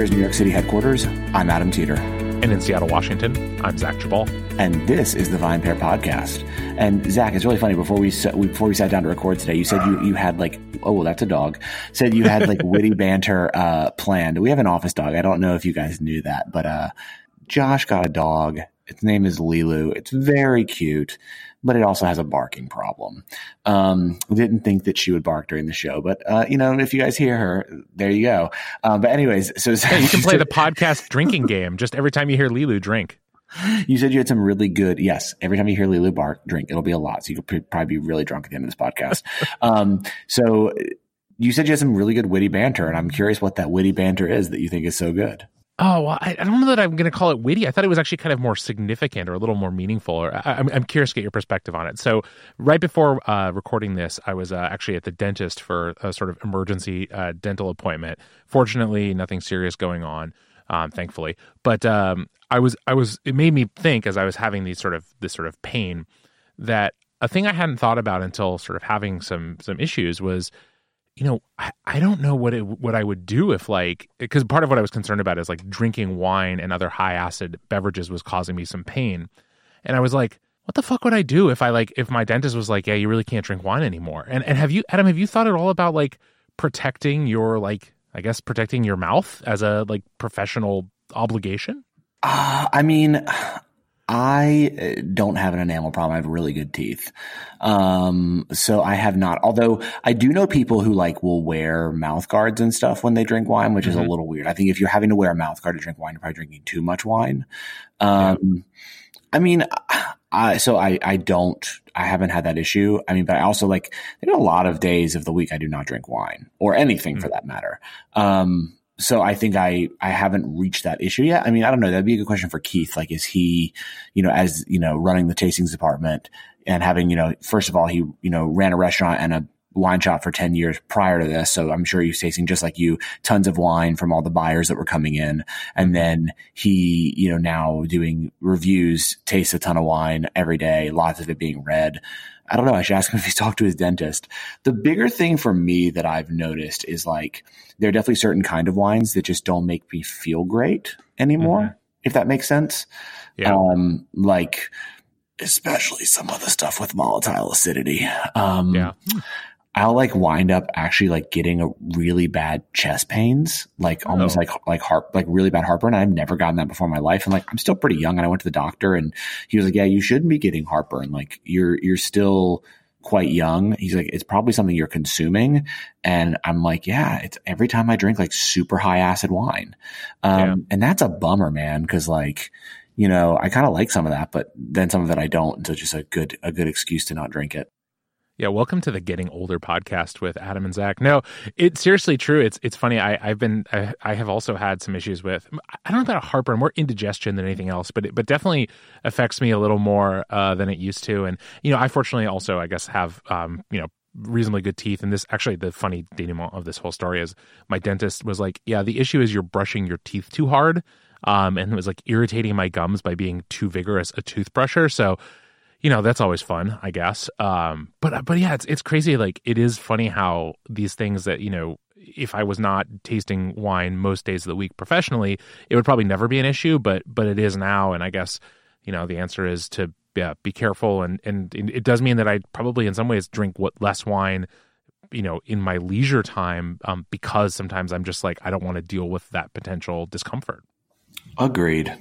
VinePair's New York City headquarters, I'm Adam Teeter. And in Seattle, Washington, I'm Zach Geballe. And this is the VinePair podcast. And Zach, it's really funny. Before we before we sat down to record today, you said you, you had like oh well, that's a dog. Said you had like witty banter uh, planned. We have an office dog. I don't know if you guys knew that, but uh, Josh got a dog. Its name is Lilu. It's very cute but it also has a barking problem. Um, didn't think that she would bark during the show, but uh, you know, if you guys hear her, there you go. Um, but anyways, so, you can play the podcast drinking game. Just every time you hear Lilu, drink. You said you had some really good. Yes, every time you hear Lilu bark, drink. It'll be a lot, so you could probably be really drunk at the end of this podcast. um, so you said you had some really good witty banter, and I'm curious what that witty banter is that you think is so good. Oh, well, I, I, don't know that I'm going to call it witty. I thought it was actually kind of more significant or a little more meaningful. Or I, am I'm, I'm curious to get your perspective on it. So, right before uh, recording this, I was uh, actually at the dentist for a sort of emergency uh, dental appointment. Fortunately, nothing serious going on, um, thankfully. But um, I was I was it made me think as I was having these sort of this sort of pain that a thing I hadn't thought about until sort of having some some issues was you know, I, I don't know what it what I would do if like because part of what I was concerned about is like drinking wine and other high acid beverages was causing me some pain, and I was like, what the fuck would I do if I like if my dentist was like, yeah, you really can't drink wine anymore? And and have you Adam, have you thought at all about like protecting your like I guess protecting your mouth as a like professional obligation? Uh, I mean, I uh, don't have an enamel problem. I have really good teeth. Um, so I have not, although I do know people who like will wear mouth guards and stuff when they drink wine, which mm-hmm. is a mm-hmm. little weird. I think if you're having to wear a mouth guard to drink wine, you're probably drinking too much wine. Um. I mean, I, so I, I don't, I haven't had that issue. I mean, but I also like, there are a lot of days of the week I do not drink wine or anything mm-hmm. for that matter. Um, so I think I I haven't reached that issue yet. I mean, I don't know. That'd be a good question for Keith. Like, is he, you know, as you know, running the tastings department and having, you know, first of all, he you know ran a restaurant and a wine shop for 10 years prior to this. So I'm sure he's tasting just like you, tons of wine from all the buyers that were coming in. And then he, you know, now doing reviews, tastes a ton of wine every day, lots of it being red. I don't know. I should ask him if he's talked to his dentist. The bigger thing for me that I've noticed is like there are definitely certain kind of wines that just don't make me feel great anymore. Mm-hmm. If that makes sense. Yeah. Um, like especially some of the stuff with volatile acidity. Um, yeah. I'll like wind up actually like getting a really bad chest pains, like almost oh. like like heart like really bad heartburn. I've never gotten that before in my life, and like I'm still pretty young. And I went to the doctor, and he was like, "Yeah, you shouldn't be getting heartburn. Like you're you're still quite young." He's like, "It's probably something you're consuming," and I'm like, "Yeah, it's every time I drink like super high acid wine, um, yeah. and that's a bummer, man, because like." You know, I kind of like some of that, but then some of it I don't. And so just a good, a good excuse to not drink it. Yeah, welcome to the Getting Older podcast with Adam and Zach. No, it's seriously true. It's it's funny. I, I've been I, I have also had some issues with I don't know about a heartburn, more indigestion than anything else, but it, but definitely affects me a little more uh, than it used to. And you know, I fortunately also I guess have um, you know reasonably good teeth. And this actually the funny denouement of this whole story is my dentist was like, yeah, the issue is you're brushing your teeth too hard. Um, and it was like irritating my gums by being too vigorous a toothbrusher. So you know that's always fun i guess. Um but but yeah it's it's crazy like it is funny how these things that you know if i was not tasting wine most days of the week professionally it would probably never be an issue but but it is now and i guess you know the answer is to yeah be careful and and it does mean that i probably in some ways drink what less wine you know in my leisure time um because sometimes i'm just like i don't want to deal with that potential discomfort. Agreed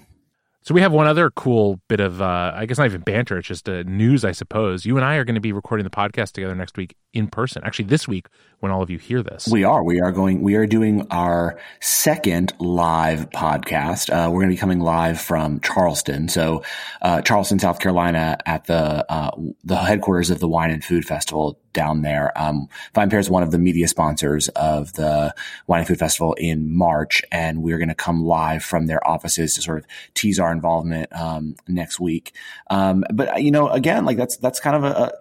so we have one other cool bit of, uh, I guess not even banter. It's just uh, news, I suppose. You and I are going to be recording the podcast together next week in person. Actually, this week when all of you hear this, we are. We are going. We are doing our second live podcast. Uh, we're going to be coming live from Charleston. So, uh, Charleston, South Carolina, at the uh, the headquarters of the Wine and Food Festival down there. Um, VinePair is one of the media sponsors of the Wine and Food Festival in March, and we're going to come live from their offices to sort of tease our involvement um, next week. Um, but you know, again, like that's that's kind of a, a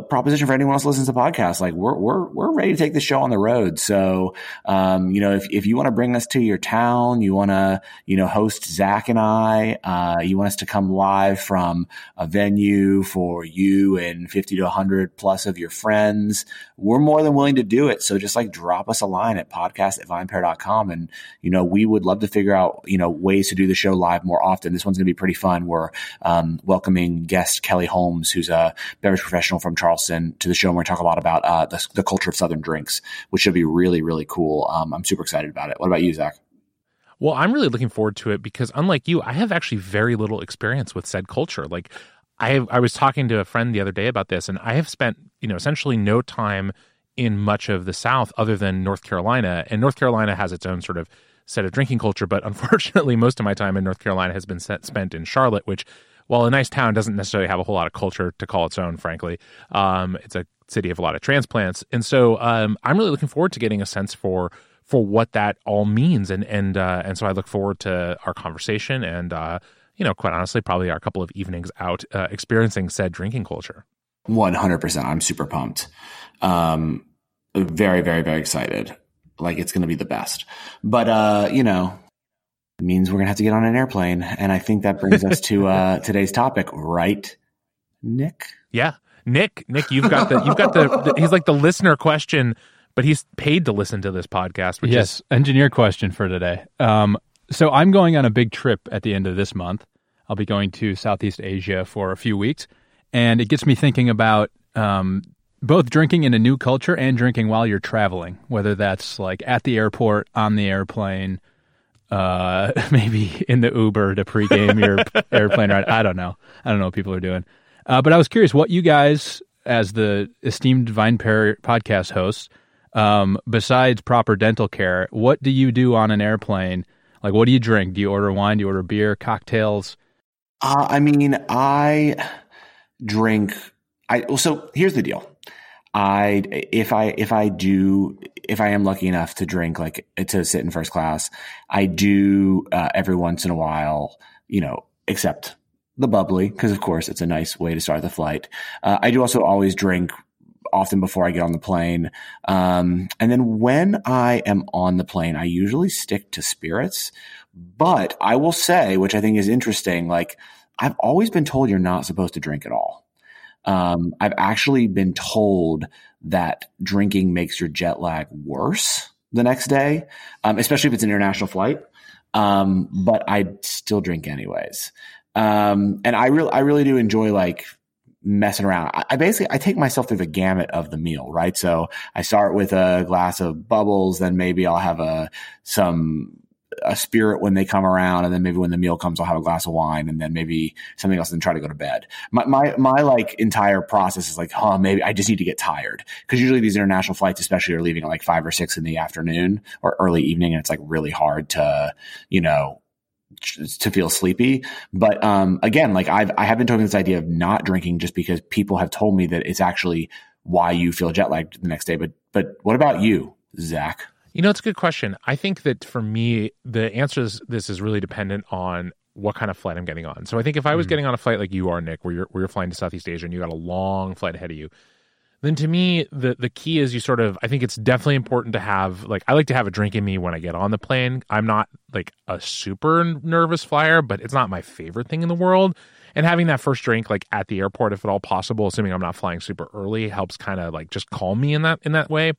proposition for anyone else listens to podcasts. Like we're we're we're ready to take the show on the road. So um, you know, if if you want to bring us to your town, you want to you know host Zach and I, uh, you want us to come live from a venue for you and fifty to hundred plus of your friends, we're more than willing to do it. So just like drop us a line at podcast at vinepair.com and you know we would love to figure out you know ways to do the show live more often. This one's to be pretty fun. We're um, welcoming guest Kelly Holmes, who's a beverage professional from Charleston to the show and we're talk a lot about uh, the, the, culture of Southern drinks, which should be really, really cool. Um, I'm super excited about it. What about you, Zach? Well, I'm really looking forward to it because unlike you, I have actually very little experience with said culture. Like I I was talking to a friend the other day about this and I have spent, you know, essentially no time in much of the South other than North Carolina. And North Carolina has its own sort of set of drinking culture, but unfortunately, most of my time in North Carolina has been set, spent in Charlotte, which while a nice town doesn't necessarily have a whole lot of culture to call its own, frankly, um, it's a city of a lot of transplants, and so um, I'm really looking forward to getting a sense for for what that all means, and and uh, and so I look forward to our conversation, and uh, you know, quite honestly, probably our couple of evenings out uh, experiencing said drinking culture. One hundred percent, I'm super pumped. Um, very, very, very excited. Like it's going to be the best. But uh, you know, means we're going to have to get on an airplane. And I think that brings us to uh, today's topic, right, Nick? Yeah. Nick, Nick, you've got the, you've got the, the he's like the listener question, but he's paid to listen to this podcast. Which yes. Is, engineer question for today. Um, so I'm going on a big trip at the end of this month. I'll be going to Southeast Asia for a few weeks. And it gets me thinking about um, both drinking in a new culture and drinking while you're traveling, whether that's like at the airport, on the airplane, uh, maybe in the Uber to pregame your airplane ride. I don't know. I don't know what people are doing. Uh, but I was curious what you guys, as the esteemed VinePair podcast hosts, um, besides proper dental care, what do you do on an airplane? Like, what do you drink? Do you order wine? Do you order beer, cocktails? Uh, I mean, I drink. I well, so here's the deal. I if I if I do if I am lucky enough to drink like to sit in first class, I do uh, every once in a while, you know, accept the bubbly because of course it's a nice way to start the flight. Uh, I do also always drink often before I get on the plane. Um, and then when I am on the plane, I usually stick to spirits. But I will say, which I think is interesting, like I've always been told you're not supposed to drink at all. Um, I've actually been told that drinking makes your jet lag worse the next day, um, especially if it's an international flight. Um, but I still drink anyways. Um, and I really, I really do enjoy like messing around. I, I, basically, I take myself through the gamut of the meal, right? So I start with a glass of bubbles, then maybe I'll have a, some a spirit when they come around, and then maybe when the meal comes, I'll have a glass of wine, and then maybe something else, and try to go to bed. My my my like entire process is like, oh, maybe I just need to get tired because usually these international flights, especially, are leaving at like five or six in the afternoon or early evening, and it's like really hard to, you know, to feel sleepy. But um, again, like I've I have been talking this idea of not drinking just because people have told me that it's actually why you feel jet lagged the next day. But but what about you, Zach? You know, it's a good question. I think that for me, the answer to this is really dependent on what kind of flight I'm getting on. So I think if I was mm. getting on a flight like you are, Nick, where you're where you're flying to Southeast Asia and you got a long flight ahead of you, then to me the the key is you sort of I think it's definitely important to have like I like to have a drink in me when I get on the plane. I'm not like a super nervous flyer, but it's not my favorite thing in the world. And having that first drink like at the airport, if at all possible, assuming I'm not flying super early, helps kind of like just calm me in that in that way.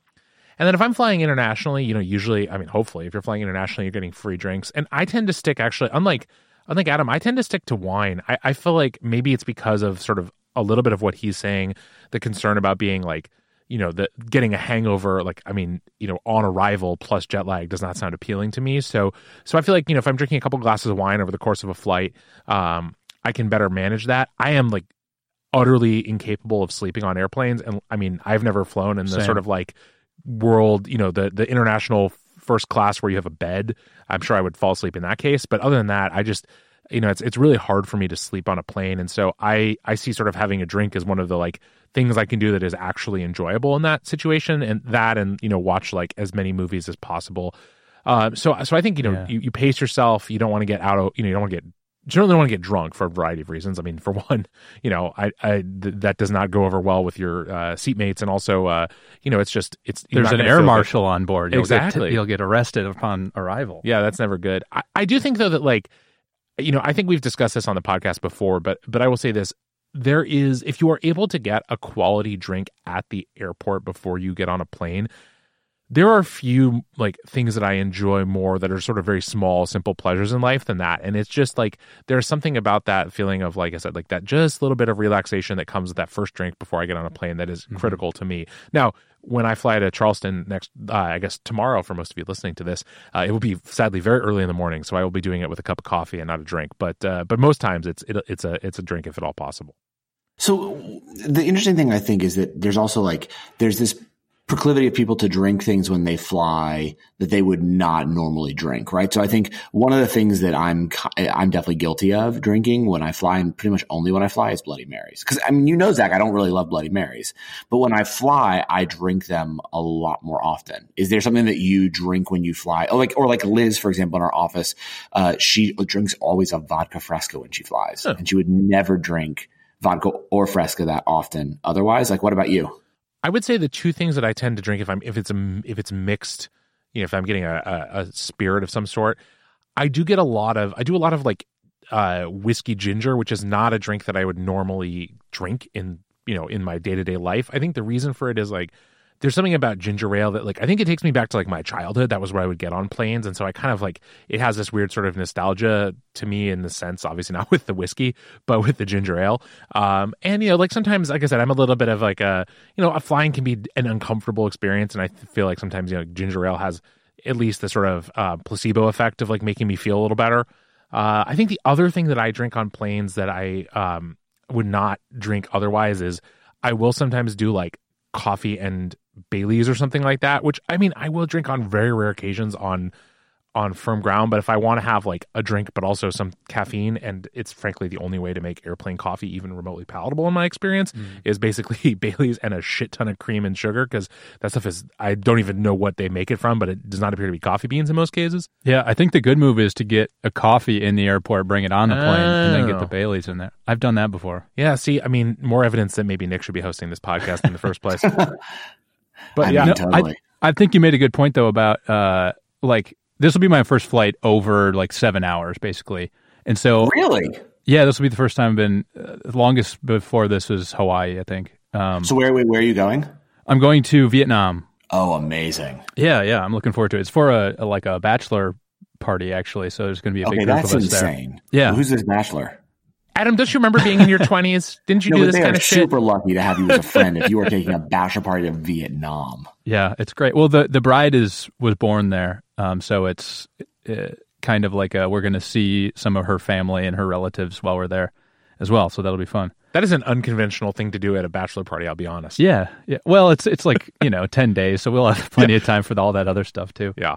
And then if I'm flying internationally, you know, usually, I mean, hopefully, if you're flying internationally, you're getting free drinks. And I tend to stick actually, unlike unlike Adam, I tend to stick to wine. I, I feel like maybe it's because of sort of a little bit of what he's saying, the concern about being like, you know, the getting a hangover. Like, I mean, you know, on arrival plus jet lag does not sound appealing to me. So, so I feel like you know, if I'm drinking a couple glasses of wine over the course of a flight, um, I can better manage that. I am like utterly incapable of sleeping on airplanes, and I mean, I've never flown in the Same. sort of like world, you know, the the international first class where you have a bed, I'm sure I would fall asleep in that case. But other than that, I just you know, it's it's really hard for me to sleep on a plane. And so I I see sort of having a drink as one of the like things I can do that is actually enjoyable in that situation. And that and, you know, watch like as many movies as possible. Uh, so so I think, you know, yeah. you, you pace yourself, you don't want to get out of you know, you don't want to get generally don't want to get drunk for a variety of reasons. I mean, for one, you know, I, I th- that does not go over well with your uh, seatmates, and also, uh, you know, it's just it's there's an air marshal good. on board. You'll exactly, get you'll get arrested upon arrival. Yeah, that's never good. I, I do think though that like, you know, I think we've discussed this on the podcast before, but but I will say this: there is if you are able to get a quality drink at the airport before you get on a plane there are a few like things that I enjoy more that are sort of very small, simple pleasures in life than that. And it's just like there's something about that feeling of like I said, like that just little bit of relaxation that comes with that first drink before I get on a plane that is mm-hmm. critical to me. Now, when I fly to Charleston next, uh, I guess tomorrow for most of you listening to this, uh, it will be sadly very early in the morning, so I will be doing it with a cup of coffee and not a drink. But uh, but most times it's it, it's a it's a drink if at all possible. So the interesting thing I think is that there's also like there's this proclivity of people to drink things when they fly that they would not normally drink, right? So I think one of the things that I'm I'm definitely guilty of drinking when I fly, and pretty much only when I fly, is Bloody Marys. Because I mean, you know, Zach, I don't really love Bloody Marys, but when I fly, I drink them a lot more often. Is there something that you drink when you fly? Oh, like or like Liz, for example, in our office, uh, she drinks always a vodka Fresca when she flies, huh. and she would never drink vodka or fresca that often otherwise. Like, what about you? I would say the two things that I tend to drink if I'm if it's a if it's mixed, you know, if I'm getting a, a, a spirit of some sort, I do get a lot of I do a lot of like uh, whiskey ginger, which is not a drink that I would normally drink in you know in my day to day life. I think the reason for it is like there's something about ginger ale that like I think it takes me back to like my childhood. That was where I would get on planes, and so I kind of like it has this weird sort of nostalgia to me in the sense, obviously not with the whiskey, but with the ginger ale. Um, and you know, like sometimes, like I said, I'm a little bit of like a you know, a flying can be an uncomfortable experience, and I feel like sometimes you know, ginger ale has at least the sort of uh, placebo effect of like making me feel a little better. Uh, I think the other thing that I drink on planes that I um, would not drink otherwise is I will sometimes do like coffee and Bailey's or something like that, which I mean, I will drink on very rare occasions on on firm ground, but if I want to have like a drink but also some caffeine and it's frankly the only way to make airplane coffee even remotely palatable in my experience mm. is basically Bailey's and a shit ton of cream and sugar cuz that stuff is I don't even know what they make it from, but it does not appear to be coffee beans in most cases. Yeah, I think the good move is to get a coffee in the airport, bring it on the plane oh. and then get the oh. Bailey's in there. I've done that before. Yeah, see, I mean, more evidence that maybe Nick should be hosting this podcast in the first place. But I yeah, mean, totally. I, I, think you made a good point though about uh, like this will be my first flight over like seven hours basically, and so really, yeah, this will be the first time I've been. Uh, longest before this was Hawaii, I think. Um, so where where are you going? I'm going to Vietnam. Oh, amazing! Yeah, yeah, I'm looking forward to it. It's for a, a like a bachelor party actually, so there's going to be a big okay, group of us insane. there. Yeah, well, who's this bachelor? Adam, don't you remember being in your twenties? Didn't you no, do this kind of shit? Super lucky to have you as a friend if you were taking a bachelor party in Vietnam. Yeah, it's great. Well, the the bride is was born there, um, so it's uh, kind of like a, we're going to see some of her family and her relatives while we're there as well. So that'll be fun. That is an unconventional thing to do at a bachelor party. I'll be honest. Yeah, yeah. Well, it's it's like you know ten days, so we'll have plenty of time for all that other stuff too. Yeah.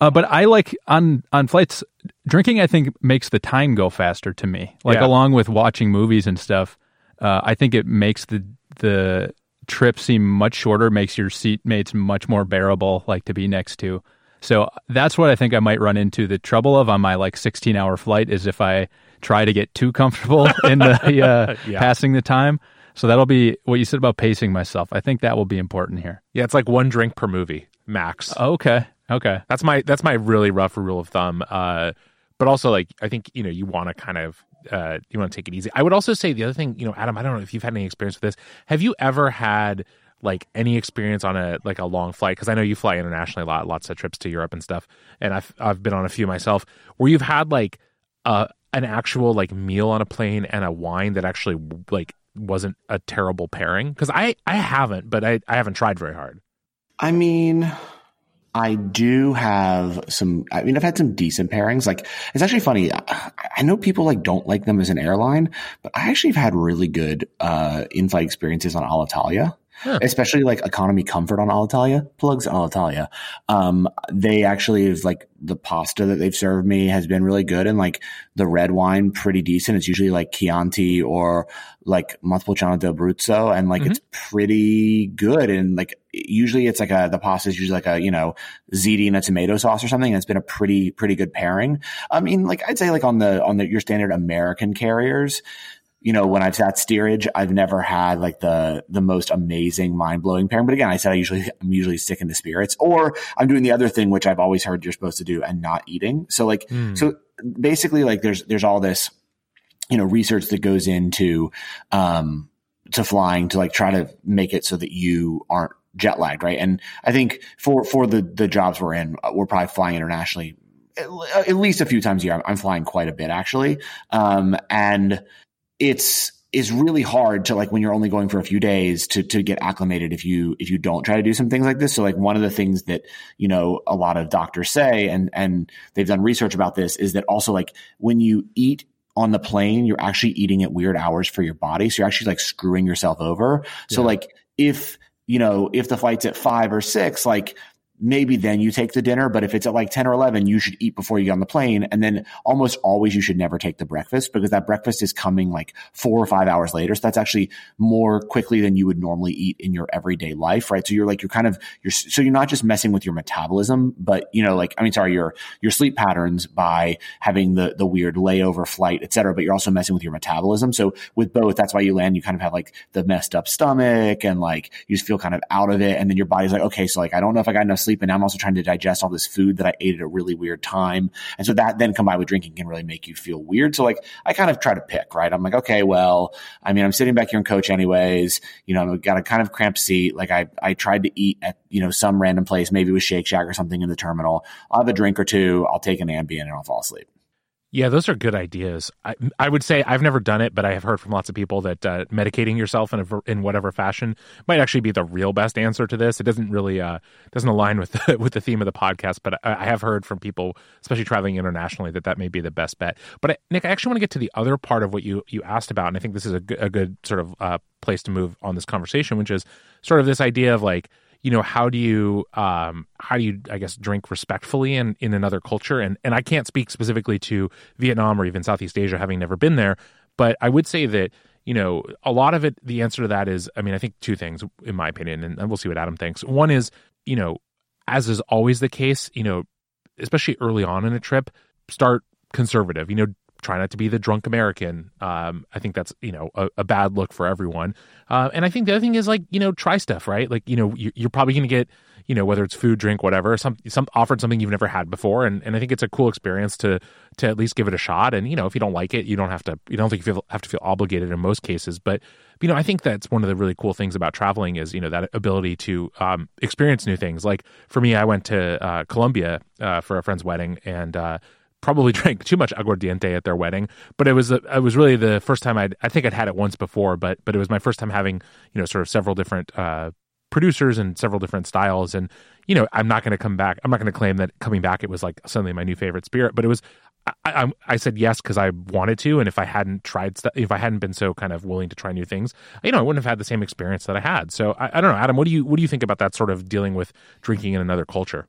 Uh, but I like on on flights drinking. I think makes the time go faster to me. Like yeah. along with watching movies and stuff. Uh, I think it makes the the trip seem much shorter. Makes your seatmates much more bearable, like to be next to. So that's what I think I might run into the trouble of on my like 16 hour flight is if I try to get too comfortable in the uh, yeah. passing the time. So that'll be what you said about pacing myself. I think that will be important here. Yeah, it's like one drink per movie max. Okay. Okay, that's my that's my really rough rule of thumb. Uh, but also like I think you know you want to kind of uh, you want to take it easy. I would also say the other thing, you know, Adam, I don't know if you've had any experience with this. Have you ever had like any experience on a like a long flight? Because I know you fly internationally a lot, lots of trips to Europe and stuff, and I've I've been on a few myself where you've had like uh, an actual like meal on a plane and a wine that actually like wasn't a terrible pairing. Because I I haven't, but I I haven't tried very hard. I mean, I do have some. I mean, I've had some decent pairings. Like, it's actually funny. I know people like don't like them as an airline, but I actually have had really good uh, in-flight experiences on Alitalia. Huh. Especially like economy comfort on Alitalia, plugs Alitalia. Um, they actually is like the pasta that they've served me has been really good and like the red wine pretty decent. It's usually like Chianti or like Montepulciano del d'Abruzzo and like mm-hmm. it's pretty good. And like usually it's like a, the pasta is usually like a, you know, ziti and a tomato sauce or something. And it's been a pretty, pretty good pairing. I mean, like I'd say like on the, on the, your standard American carriers, you know, when I've sat steerage, I've never had like the the most amazing, mind blowing pairing. But again, I said I usually I'm usually sticking to spirits, or I'm doing the other thing which I've always heard you're supposed to do and not eating. So like, mm. so basically, like there's there's all this, you know, research that goes into um to flying to like try to make it so that you aren't jet lagged, right? And I think for for the the jobs we're in, we're probably flying internationally at least a few times a year. I'm flying quite a bit actually. Um, and it's is really hard to like when you're only going for a few days to to get acclimated if you if you don't try to do some things like this. So like one of the things that you know a lot of doctors say and and they've done research about this is that also like when you eat on the plane, you're actually eating at weird hours for your body. So you're actually like screwing yourself over. So yeah. like if you know if the flight's at five or six, like maybe then you take the dinner. But if it's at like 10 or 11, you should eat before you get on the plane. And then almost always you should never take the breakfast because that breakfast is coming like four or five hours later. So that's actually more quickly than you would normally eat in your everyday life, right? So you're like, you're kind of, you're, so you're not just messing with your metabolism, but you know, like, I mean, sorry, your, your sleep patterns by having the, the weird layover flight, et cetera, but you're also messing with your metabolism. So with both, that's why you land, you kind of have like the messed up stomach and like you just feel kind of out of it. And then your body's like, okay, so like, I don't know if I got enough sleep and I'm also trying to digest all this food that I ate at a really weird time. And so that then combined with drinking can really make you feel weird. So like I kind of try to pick, right? I'm like, okay, well, I mean, I'm sitting back here in coach anyways, you know, I've got a kind of cramped seat. Like I, I tried to eat at, you know, some random place, maybe with Shake Shack or something in the terminal. I'll have a drink or two. I'll take an Ambien and I'll fall asleep. Yeah, those are good ideas. I, I would say I've never done it, but I have heard from lots of people that uh, medicating yourself in a, in whatever fashion might actually be the real best answer to this. It doesn't really uh, doesn't align with the, with the theme of the podcast, but I, I, have heard from people, especially traveling internationally, that that may be the best bet. But I, Nick, I actually want to get to the other part of what you you asked about, and I think this is a, good, a good sort of uh, place to move on this conversation, which is sort of this idea of like you know how do you um, how do you i guess drink respectfully in in another culture? And and i can't speak specifically to vietnam or even southeast asia having never been there but i would say that you know a lot of it the answer to that is i mean i think two things in my opinion and we'll see what adam thinks. One is you know as is always the case you know especially early on in a trip start conservative. You know try not to be the drunk American. Um, I think that's you know a, a bad look for everyone. Uh, and I think the other thing is like you know try stuff right. Like you know you, are probably going to get you know whether it's food, drink, whatever, some some offered something you've never had before, and, and I think it's a cool experience to to at least give it a shot. And you know if you don't like it, you don't have to you don't think you feel, have to feel obligated in most cases, but you know, I think that's one of the really cool things about traveling is, you know, that ability to um, experience new things. Like for me, I went to uh, Colombia uh, for a friend's wedding, and uh, probably drank too much aguardiente at their wedding, but it was a, it was really the first time I'd I think I'd had it once before, but but it was my first time having you know sort of several different uh, producers and several different styles, and you know I'm not going to come back. I'm not going to claim that coming back it was like suddenly my new favorite spirit, but it was. I, I, I said yes because I wanted to, and if I hadn't tried, st- if I hadn't been so kind of willing to try new things, you know, I wouldn't have had the same experience that I had. So I, I don't know, Adam. What do you what do you think about that sort of dealing with drinking in another culture?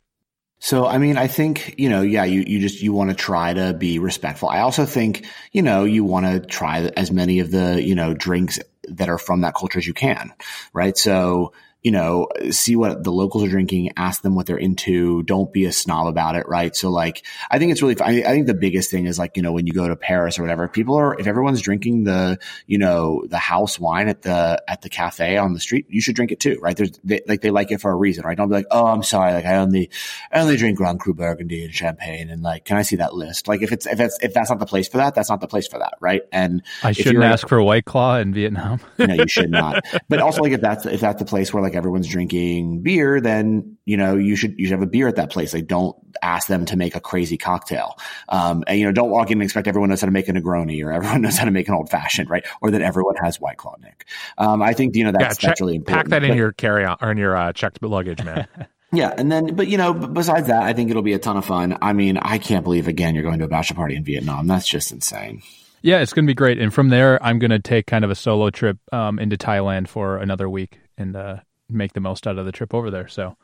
So, I mean, I think, you know, yeah, you, you just, you want to try to be respectful. I also think, you know, you want to try as many of the, you know, drinks that are from that culture as you can, right? So, you know, see what the locals are drinking, ask them what they're into. Don't be a snob about it, right? So like, I think it's really, I, I think the biggest thing is like, you know, when you go to Paris or whatever, people are, if everyone's drinking the, you know, the house wine at the, at the cafe on the street, you should drink it too, right? There's, they, like, they like it for a reason, right? Don't be like, oh, I'm sorry. Like, I only, I only drink Grand Cru Burgundy and champagne. And like, can I see that list? Like, if it's, if it's, if that's not the place for that, that's not the place for that, right? And I shouldn't ask for White Claw in Vietnam. no, you should not. But also, like, if that's, if that's the place where like everyone's drinking beer, then you know you should you should have a beer at that place. Like don't ask them to make a crazy cocktail, um, and you know don't walk in and expect everyone knows how to make a Negroni or everyone knows how to make an old fashioned, right? Or that everyone has White Claw, Nick. Um, I think you know that's yeah, check, that's really important. Pack that in but, your carry on or in your uh, checked luggage, man. Yeah, and then, but you know, besides that, I think it'll be a ton of fun. I mean, I can't believe again you're going to a bachelor party in Vietnam. That's just insane. Yeah, it's going to be great. And from there, I'm going to take kind of a solo trip um, into Thailand for another week and uh, make the most out of the trip over there. So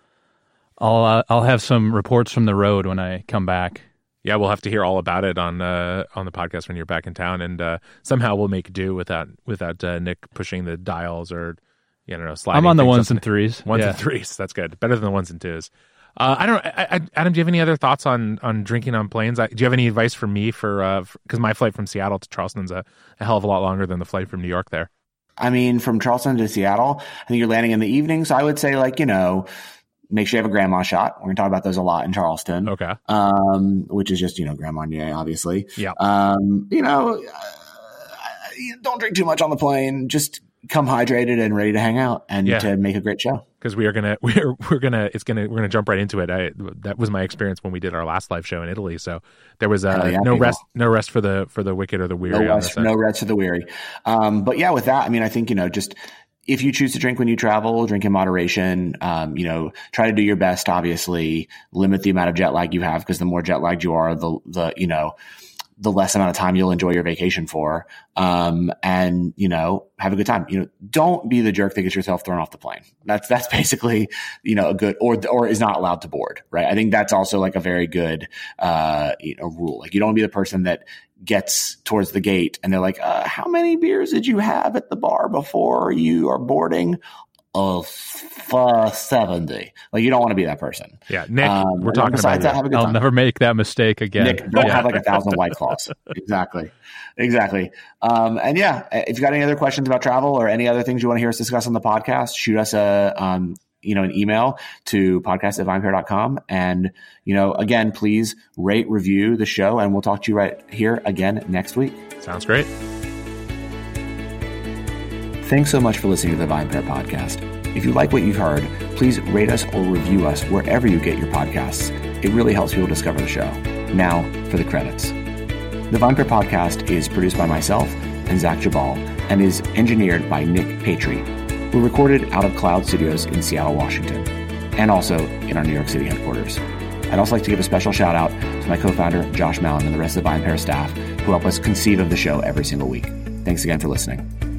I'll uh, I'll have some reports from the road when I come back. Yeah, we'll have to hear all about it on uh, on the podcast when you're back in town, and uh, somehow we'll make do without without uh, Nick pushing the dials or you know sliding. I'm on the ones and threes. ones yeah. and threes. That's good. Better than the ones and twos. Uh, I don't I, I, Adam. Do you have any other thoughts on on drinking on planes? I, do you have any advice for me for because my flight from Seattle to Charleston's a, a hell of a lot longer than the flight from New York there. I mean, from Charleston to Seattle, I think you're landing in the evening. So I would say, like, you know, make sure you have a grandma shot. We're going to talk about those a lot in Charleston, Okay. um, which is just, you know, Grand Marnier, obviously. Yeah. Um, you know, uh, don't drink too much on the plane. Just come hydrated and ready to hang out and Yeah. to make a great show. because we are gonna we're we're gonna it's gonna we're gonna jump right into it. I that was my experience when we did our last live show in Italy. So there was uh, yeah, no people. rest no rest for the for the wicked or the weary. on rest, no rest for the weary. Um, but yeah, with that, I mean, I think, you know, just if you choose to drink when you travel, drink in moderation. Um, you know, try to do your best, obviously, limit the amount of jet lag you have because the more jet lagged you are, the, the, you know, the less amount of time you'll enjoy your vacation for. Um, and, you know, have a good time. You know, don't be the jerk that gets yourself thrown off the plane. That's, that's basically, you know, a good, or, or is not allowed to board, right? I think that's also like a very good, uh, you know, rule. Like you don't be the person that gets towards the gate and they're like, uh, how many beers did you have at the bar before you are boarding? Of uh, 70. Like you don't want to be that person. Yeah, Nick, Um, we're talking about that, have a good I'll time. never make that mistake again. Nick, don't Yeah. have like a thousand white claws. exactly. Exactly. Um, and yeah, if you've got any other questions about travel or any other things you want to hear us discuss on the podcast, shoot us a, um, you know, an email to podcast at vinepair.com. And, you know, again, please rate, review the show, and we'll talk to you right here again next week. Sounds great. Thanks so much for listening to the VinePair podcast. If you like what you've heard, please rate us or review us wherever you get your podcasts. It really helps people discover the show. Now for the credits. The VinePair podcast is produced by myself and Zach Geballe and is engineered by Nick Patry. We're recorded out of Cloud Studios in Seattle, Washington, and also in our New York City headquarters. I'd also like to give a special shout out to my co-founder, Josh Malin, and the rest of the VinePair staff who help us conceive of the show every single week. Thanks again for listening.